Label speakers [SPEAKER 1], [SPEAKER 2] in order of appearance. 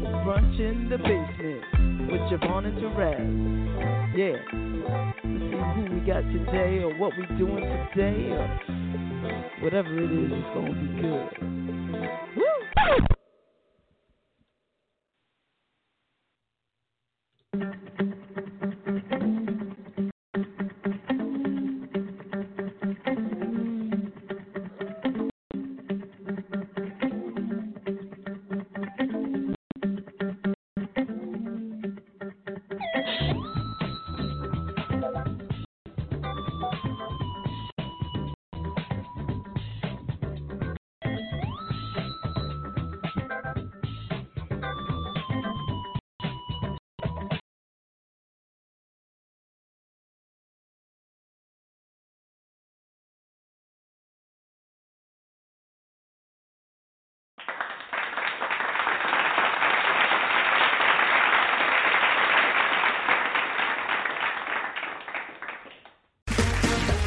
[SPEAKER 1] Brunch in the basement with Javonne and Terez. Yeah. Let's see who we got today or what we doing today or whatever it is, it's gonna be good. Woo!